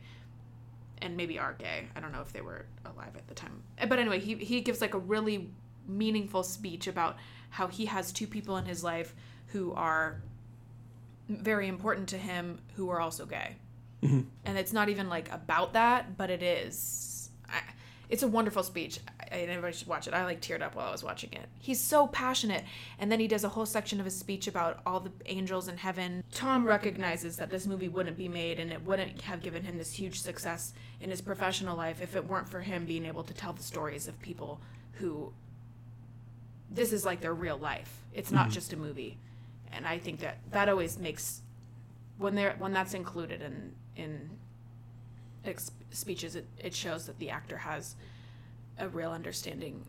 and maybe are gay. I don't know if they were alive at the time. But anyway, he he gives like a really meaningful speech about how he has two people in his life who are very important to him who are also gay. Mm-hmm. And it's not even like about that, but it is. I, it's a wonderful speech. I, everybody should watch it. I like teared up while I was watching it. He's so passionate, and then he does a whole section of his speech about all the angels in heaven. Tom recognizes that this movie wouldn't be made, and it wouldn't have given him this huge success in his professional life if it weren't for him being able to tell the stories of people who. This is like their real life. It's not mm-hmm. just a movie, and I think that that always makes when they're when that's included in in ex- speeches it, it shows that the actor has a real understanding.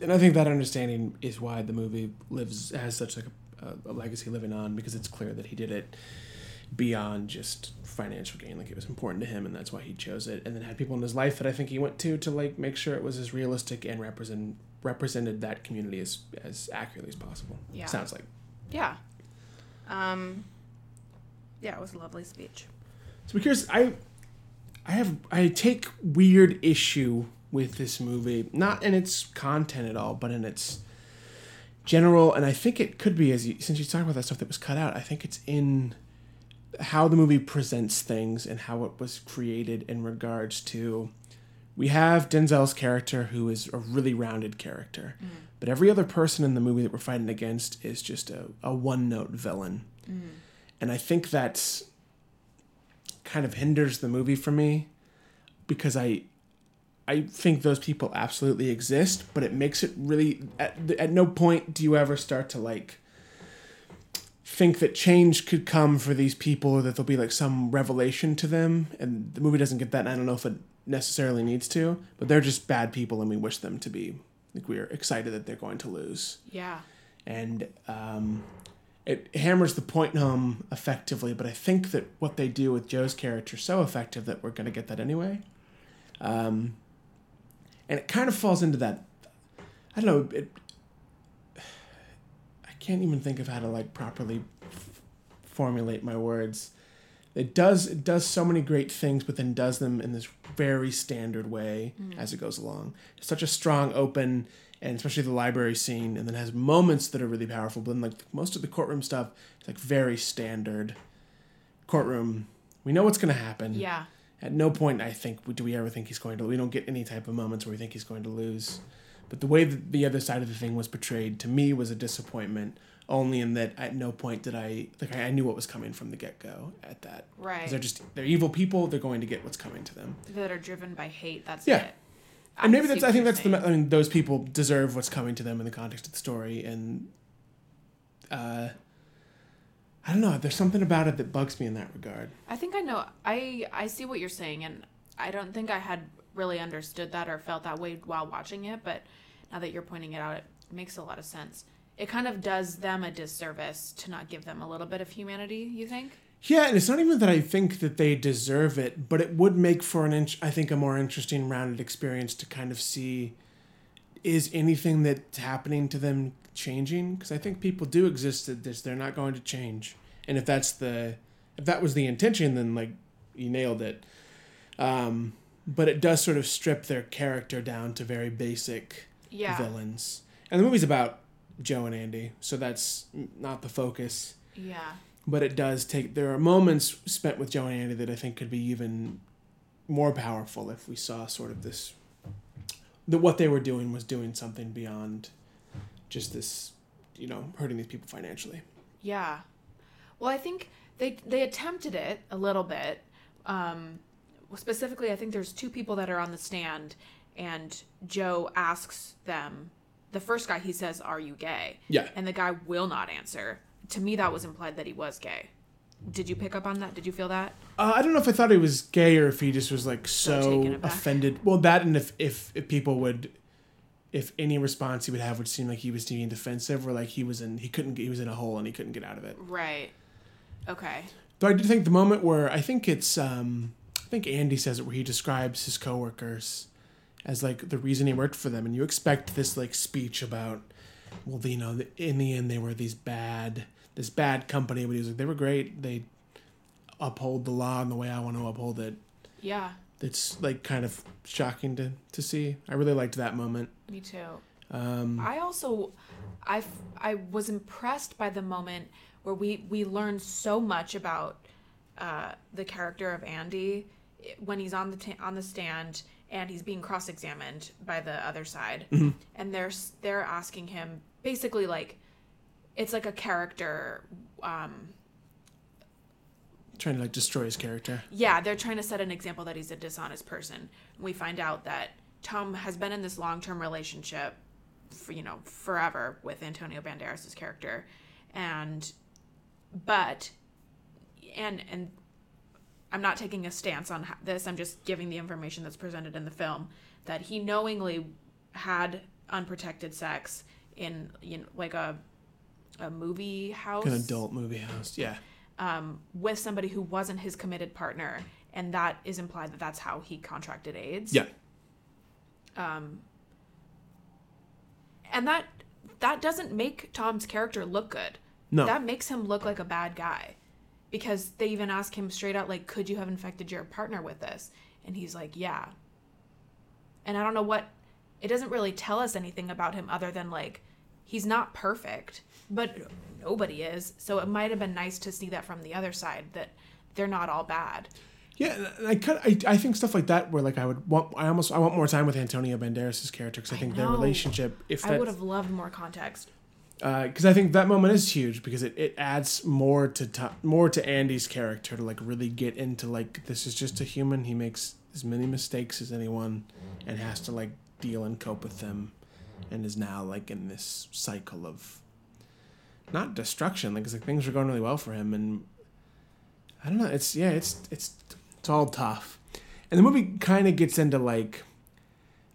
And i think that understanding is why the movie lives has such like a, a legacy living on because it's clear that he did it beyond just financial gain. Like it was important to him and that's why he chose it and then had people in his life that i think he went to to like make sure it was as realistic and represent represented that community as as accurately as possible. Yeah. sounds like. Yeah. Um yeah it was a lovely speech. So because I I have I take weird issue with this movie, not in its content at all, but in its general and I think it could be as you, since you talked about that stuff that was cut out, I think it's in how the movie presents things and how it was created in regards to we have Denzel's character who is a really rounded character. Mm. But every other person in the movie that we're fighting against is just a, a one note villain. Mm. And I think that's kind of hinders the movie for me because I I think those people absolutely exist, but it makes it really at, at no point do you ever start to like think that change could come for these people or that there'll be like some revelation to them and the movie doesn't get that and I don't know if it necessarily needs to, but they're just bad people and we wish them to be like we're excited that they're going to lose yeah and um, it hammers the point home effectively. But I think that what they do with Joe's character is so effective that we're going to get that anyway. Um, and it kind of falls into that. I don't know. It, I can't even think of how to like properly f- formulate my words, it does it does so many great things, but then does them in this very standard way mm. as it goes along. It's such a strong open and especially the library scene, and then has moments that are really powerful. But then like most of the courtroom stuff, it's like very standard courtroom. We know what's gonna happen. Yeah. At no point, I think, do we ever think he's going to. We don't get any type of moments where we think he's going to lose. But the way that the other side of the thing was portrayed to me was a disappointment. Only in that at no point did I like I knew what was coming from the get go. At that. Right. They're just they're evil people. They're going to get what's coming to them. That are driven by hate. That's Yeah. it. And maybe see that's what I think you're that's the saying. I mean those people deserve what's coming to them in the context of the story and uh I don't know there's something about it that bugs me in that regard. I think I know. I I see what you're saying, and I don't think I had really understood that or felt that way while watching it. But now that you're pointing it out, it makes a lot of sense. It kind of does them a disservice to not give them a little bit of humanity. You think? Yeah, and it's not even that I think that they deserve it, but it would make for an int- I think a more interesting rounded experience to kind of see is anything that's happening to them changing because I think people do exist that this they're not going to change. And if that's the if that was the intention then like you nailed it. Um but it does sort of strip their character down to very basic Yeah. villains. And the movie's about Joe and Andy, so that's not the focus Yeah. but it does take there are moments spent with Joe and Andy that I think could be even more powerful if we saw sort of this that what they were doing was doing something beyond just this you know hurting these people financially Yeah. Well, I think they they attempted it a little bit. Um, specifically, I think there's two people that are on the stand, and Joe asks them. The first guy, he says, "Are you gay?" Yeah. And the guy will not answer. To me, that was implied that he was gay. Did you pick up on that? Did you feel that? uh, I don't know if I thought he was gay or if he just was like So so, offended well that and if, if if people would if any response he would have would seem like he was being defensive or like he was in he couldn't he was in a hole and he couldn't get out of it Right. Okay. Though I do think the moment where I think it's um I think Andy says it where he describes his coworkers as like the reason he worked for them and you expect this like speech about well you know in the end they were these bad this bad company but he was like they were great they uphold the law in the way I want to uphold it Yeah. It's like kind of shocking to to see I really liked that moment Me too. um I also, I I was impressed by the moment where we we learn so much about uh, the character of Andy when he's on the ta- on the stand and he's being cross examined by the other side, and they're they're asking him basically like, it's like a character. Um, trying to like destroy his character. Yeah, they're trying to set an example that he's a dishonest person. We find out that Tom has been in this long term relationship for, you know, forever with Antonio Banderas' character. And, but, and, and I'm not taking a stance on this, I'm just giving the information that's presented in the film that he knowingly had unprotected sex in, you know, like a, a movie house an adult movie house. Yeah um, with somebody who wasn't his committed partner, and that is implied that that's how he contracted AIDS. yeah and that that doesn't make Tom's character look good. no That makes him look like a bad guy, because they even ask him straight out, like, "Could you have infected your partner with this?" And he's like, "Yeah." And I don't know what. It doesn't really tell us anything about him other than like, he's not perfect, but nobody is. So it might have been nice to see that from the other side that they're not all bad. Yeah, and I kind I, I think stuff like that where like I would want I almost I want more time with Antonio Banderas' character because I I think their relationship if I would have loved more context. Uh, because I think that moment is huge because it, it adds more to to more to Andy's character to like really get into like this is just a human he makes as many mistakes as anyone and has to like deal and cope with them and is now like in this cycle of not destruction like, like things are going really well for him and I don't know it's yeah it's it's it's all tough. And the movie kind of gets into like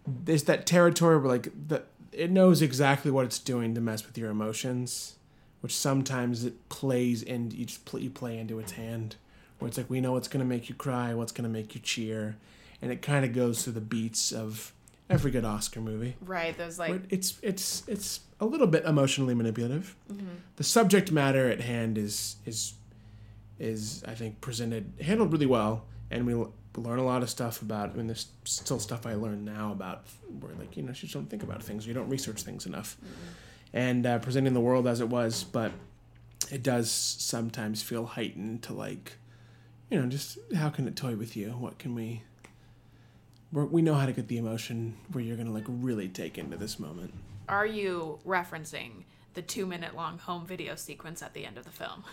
there's that territory where like the it knows exactly what it's doing to mess with your emotions, which sometimes it plays and you just play, you play into its hand, where it's like we know what's gonna make you cry, what's gonna make you cheer, and it kind of goes through the beats of every good Oscar movie. Right. Those like it's it's it's a little bit emotionally manipulative. Mm-hmm. The subject matter at hand is is is I think presented handled really well, and we l- learn a lot of stuff about. I mean, there's still stuff I learn now about where like you know you just don't think about things, you don't research things enough, and uh, presenting the world as it was, but it does sometimes feel heightened to like, you know, just how can it toy with you? What can we? We're, we know how to get the emotion where you're gonna like really take into this moment. Are you referencing the two minute long home video sequence at the end of the film?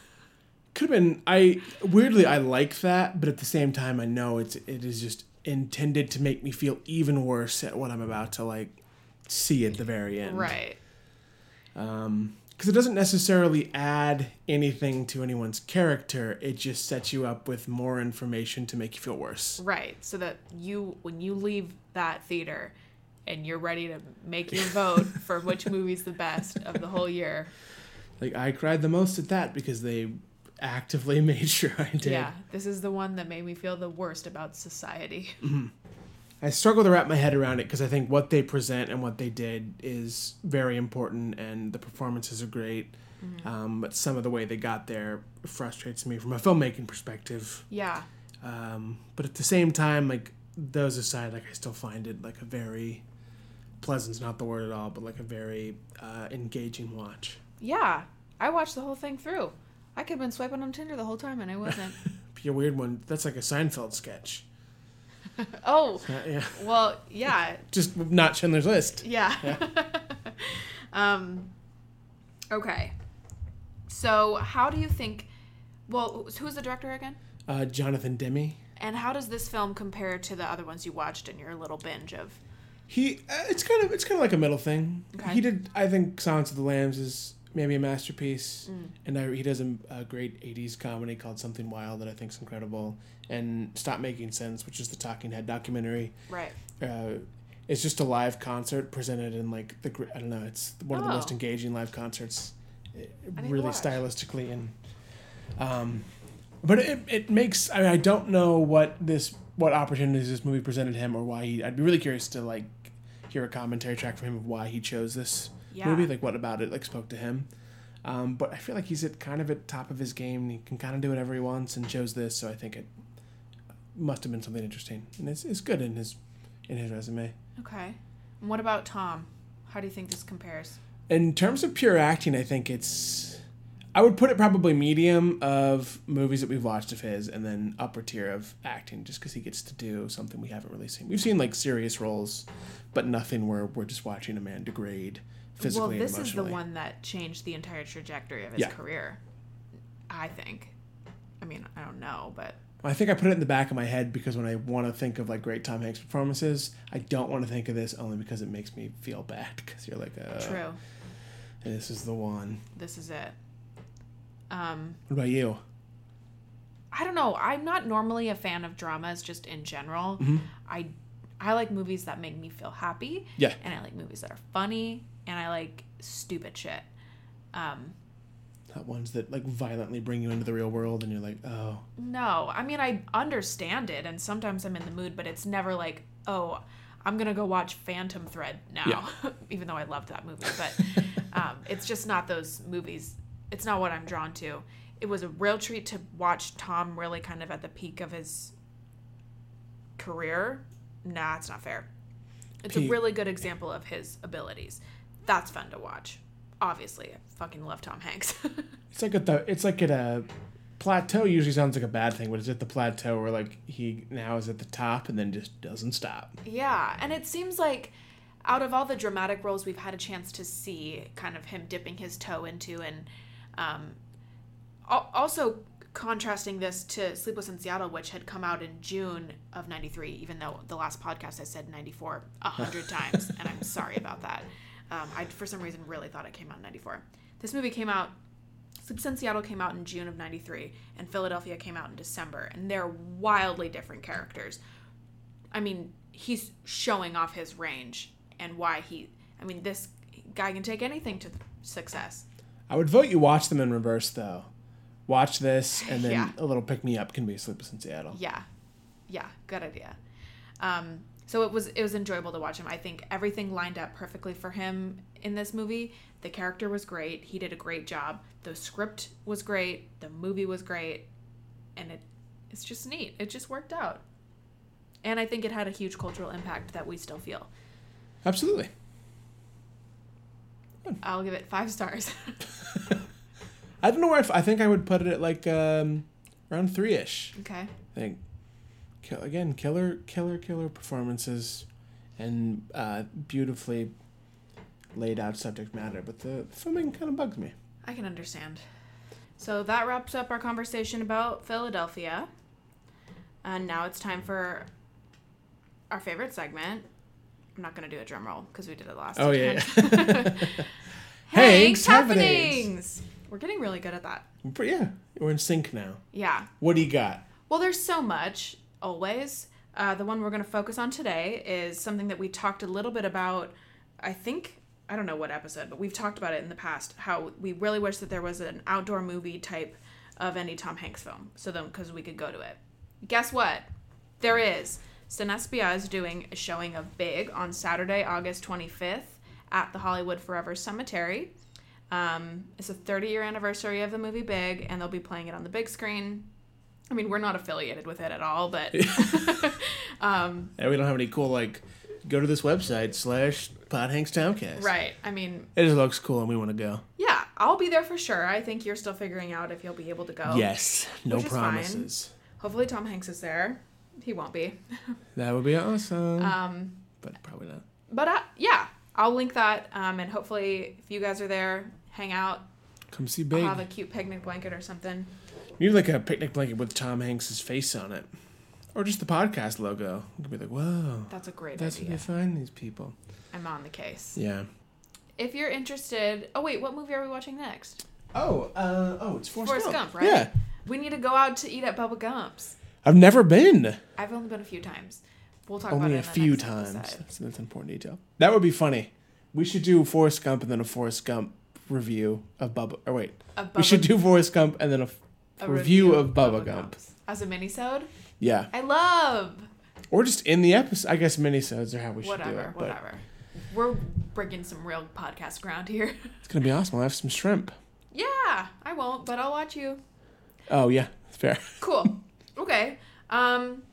could have been i weirdly i like that but at the same time i know it's it is just intended to make me feel even worse at what i'm about to like see at the very end Right. um because it doesn't necessarily add anything to anyone's character it just sets you up with more information to make you feel worse Right. So that you, when you leave that theater and you're ready to make your vote for which movie's the best of the whole year. like i cried the most at that because they actively made sure i did Yeah. This is the one that made me feel the worst about society. Mm-hmm. I struggle to wrap my head around it because I think what they present and what they did is very important, and the performances are great. Um, but some of the way they got there frustrates me from a filmmaking perspective. Yeah. Um, but at the same time, like those aside, like I still find it like a very pleasant's not the word at all, but like a very uh, engaging watch. Yeah. I watched the whole thing through. I could have been swiping on Tinder the whole time and I wasn't. Be a weird one. That's like a Seinfeld sketch. oh, Uh, yeah, well, yeah. just not Schindler's List. Yeah. um, okay. So, how do you think? Well, who's the director again? Uh, Jonathan Demme. And how does this film compare to the other ones you watched in your little binge of? He, uh, it's kind of, it's kind of like a middle thing. Okay. He did, I think, Silence of the Lambs is maybe a masterpiece, Mm. and I, he does a, a great '80s comedy called Something Wild that I think is incredible, and Stop Making Sense, which is the Talking Head documentary. Right. Uh, it's just a live concert presented in like the, I don't know, it's one of the most Oh. engaging live concerts, uh, I need to really watch. stylistically and, um, but it, it makes I, mean, I don't know what this what opportunities this movie presented him or why he I'd be really curious to like hear a commentary track from him of why he chose this Yeah. movie like what about it like spoke to him um, but I feel like he's at kind of at top of his game and he can kind of do whatever he wants and chose this so I think it must have been something interesting and it's, it's good in his in his resume Okay. And what about Tom? How do you think this compares? in terms of pure acting I think it's I would put it probably medium of movies that we've watched of his, and then upper tier of acting, just because he gets to do something we haven't really seen. We've seen like serious roles, but nothing where we're just watching a man degrade physically well, this is the one that changed the entire trajectory of his Yeah. career. I think. I mean, I don't know, but I think I put it in the back of my head because when I want to think of like great Tom Hanks performances, I don't want to think of this only because it makes me feel bad. Because you're like, uh, true. this is the one. This is it. Um, What about you? I don't know. I'm not normally a fan of dramas just in general. Mm-hmm. I I like movies that make me feel happy. Yeah. And I like movies that are funny and I like stupid shit. Um Not ones that like violently bring you into the real world, and you're like, oh, no. I mean I understand it and sometimes I'm in the mood, but it's never like, "Oh, I'm going to go watch Phantom Thread now." Even though I loved that movie, but um it's just not those movies. It's not what I'm drawn to. It was a real treat to watch Tom really kind of at the peak of his career. Nah, it's not fair. It's a really good example of his abilities. That's fun to watch. Obviously, I fucking love Tom Hanks. It's like at the it's like at a plateau usually sounds like a bad thing, but it's at the plateau where like he now is at the top and then just doesn't stop. yeah, and it seems like out of all the dramatic roles we've had a chance to see, kind of him dipping his toe into, and um, also contrasting this to Sleepless in Seattle, which had come out in June of '93, even though the last podcast I said '94 a hundred times, and I'm sorry about that. Um, I for some reason really thought it came out in '94. This movie came out. Sleepless in Seattle came out in June of '93, and Philadelphia came out in December, and they're wildly different characters. I mean, he's showing off his range and why he. I mean, this guy can take anything to success. I would vote you watch them in reverse though. Watch this and then Yeah. a little pick me up can be Sleepless in Seattle. Yeah, yeah, good idea. Um, so it was it was enjoyable to watch him. I think everything lined up perfectly for him in this movie. The character was great. He did a great job. The script was great. The movie was great. and it it's just neat. It just worked out. And I think it had a huge cultural impact that we still feel. Absolutely. I'll give it five stars. I don't know where I, f- I think I would put it at like um, around three ish. okay. I think. Again, killer, killer, killer performances, and uh, beautifully laid out subject matter. But the filming kind of bugs me. I can understand. So that wraps up our conversation about Philadelphia. And now it's time for our favorite segment. I'm not going to do a drum roll because we did it last Oh, time. yeah, Hanks Hanks happenings. Happenings. We're getting really good at that. Yeah, we're in sync now. Yeah. What do you got? Well, there's so much always. Uh, the one we're going to focus on today is something that we talked a little bit about. I think I don't know what episode, but we've talked about it in the past. How we really wish that there was an outdoor movie type of any Tom Hanks film, so then because we could go to it. Guess what? There is. Cinespia is doing a showing of Big on Saturday, August 25th at the Hollywood Forever Cemetery. Um, it's a 30 year anniversary of the movie Big, and they'll be playing it on the big screen. I mean, we're not affiliated with it at all, but um, And we don't have any cool like. Go to this website slash Pod Hanks Tomcast. right. I mean, It just looks cool, and we want to go. yeah, I'll be there for sure. I think you're still figuring out if you'll be able to go. Yes, no Which is fine. promises. Hopefully, Tom Hanks is there. He won't be. That would be awesome, Um, but probably not. but uh, yeah, I'll link that. Um, and hopefully, if you guys are there, hang out. Come see I'll have a cute picnic blanket or something. Need like a picnic blanket with Tom Hanks's face on it, or just the podcast logo. You could be like, "Whoa, That's a great that's where you find these people." I'm on the case. Yeah. If you're interested, oh wait, what movie are we watching next? Oh, uh, oh, it's Forrest, Forrest Gump. Gump, right? Yeah, We need to go out to eat at Bubba Gump's. I've never been. I've only been a few times. We'll talk Only about it a few times. That's, that's an important detail. That would be funny. We should do Forrest Gump and then a Forrest Gump review of Bubba. Or wait, A we should do Forrest Gump and then a, a review, of Bubba, Gump. Gump's. as a minisode. Yeah, I love or just in the episode. I guess minisodes are how we should do whatever, it. But whatever. We're breaking some real podcast ground here. it's gonna be awesome. I'll have some shrimp. yeah, I won't, but I'll watch you. Oh yeah, fair. Cool. okay. Um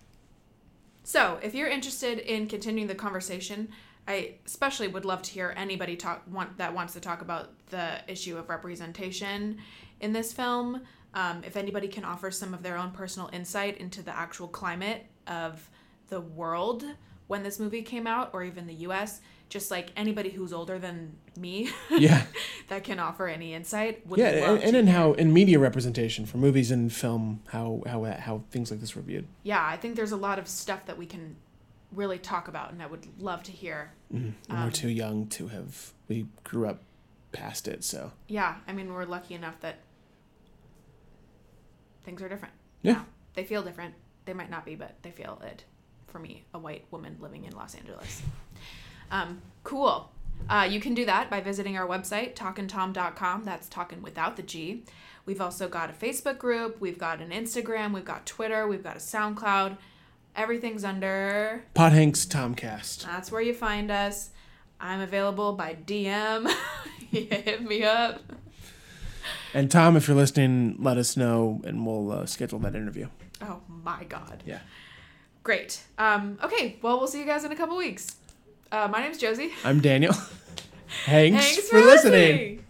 so, if you're interested in continuing the conversation, I especially would love to hear anybody talk want that wants to talk about the issue of representation in this film. Um, if anybody can offer some of their own personal insight into the actual climate of the world when this movie came out, or even the U.S., just like anybody who's older than me Yeah. that can offer any insight would yeah, love and, and to in how in media representation for movies and film, how how how things like this were viewed. yeah, I think there's a lot of stuff that we can really talk about, and I would love to hear. Mm. And Um, we're too young to have. We grew up past it, so Yeah, I mean, we're lucky enough that things are different. Yeah. now. They feel different. They might not be, but they feel it. For me, a white woman living in Los Angeles. Um, cool. Uh, you can do that by visiting our website, talkintom.com. That's talking without the G. We've also got a Facebook group. We've got an Instagram. We've got Twitter. We've got a SoundCloud. Everything's under Pod Hanks Tomcast. That's where you find us. I'm available by DM. Hit me up. And Tom, if you're listening, let us know, and we'll uh, schedule that interview. Oh my god. Yeah. Great. Um, okay, well, we'll see you guys in a couple weeks. Uh, my name's Josie. I'm Daniel. Thanks, Thanks for listening. listening.